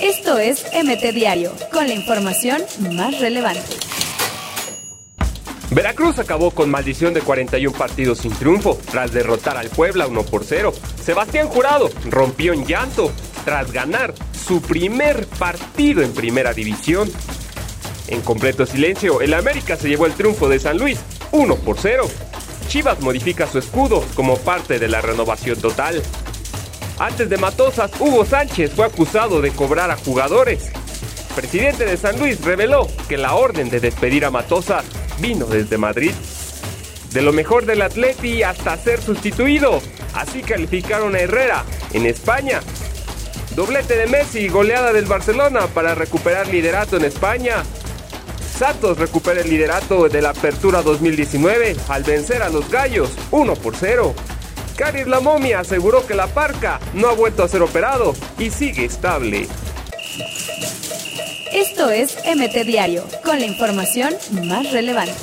Esto es MT Diario, con la información más relevante. Veracruz acabó con maldición de 41 partidos sin triunfo tras derrotar al Puebla 1 por 0. Sebastián Jurado rompió en llanto tras ganar su primer partido en primera división. En completo silencio, el América se llevó el triunfo de San Luis 1 por 0. Chivas modifica su escudo como parte de la renovación total. Antes de Matosas, Hugo Sánchez fue acusado de cobrar a jugadores. Presidente de San Luis reveló que la orden de despedir a Matosas vino desde Madrid. De lo mejor del Atleti hasta ser sustituido. Así calificaron a Herrera en España. Doblete de Messi goleada del Barcelona para recuperar liderato en España. Santos recupera el liderato de la Apertura 2019 al vencer a los Gallos 1 por 0. Caris La Momia aseguró que la parca no ha vuelto a ser operado y sigue estable. Esto es MT Diario, con la información más relevante.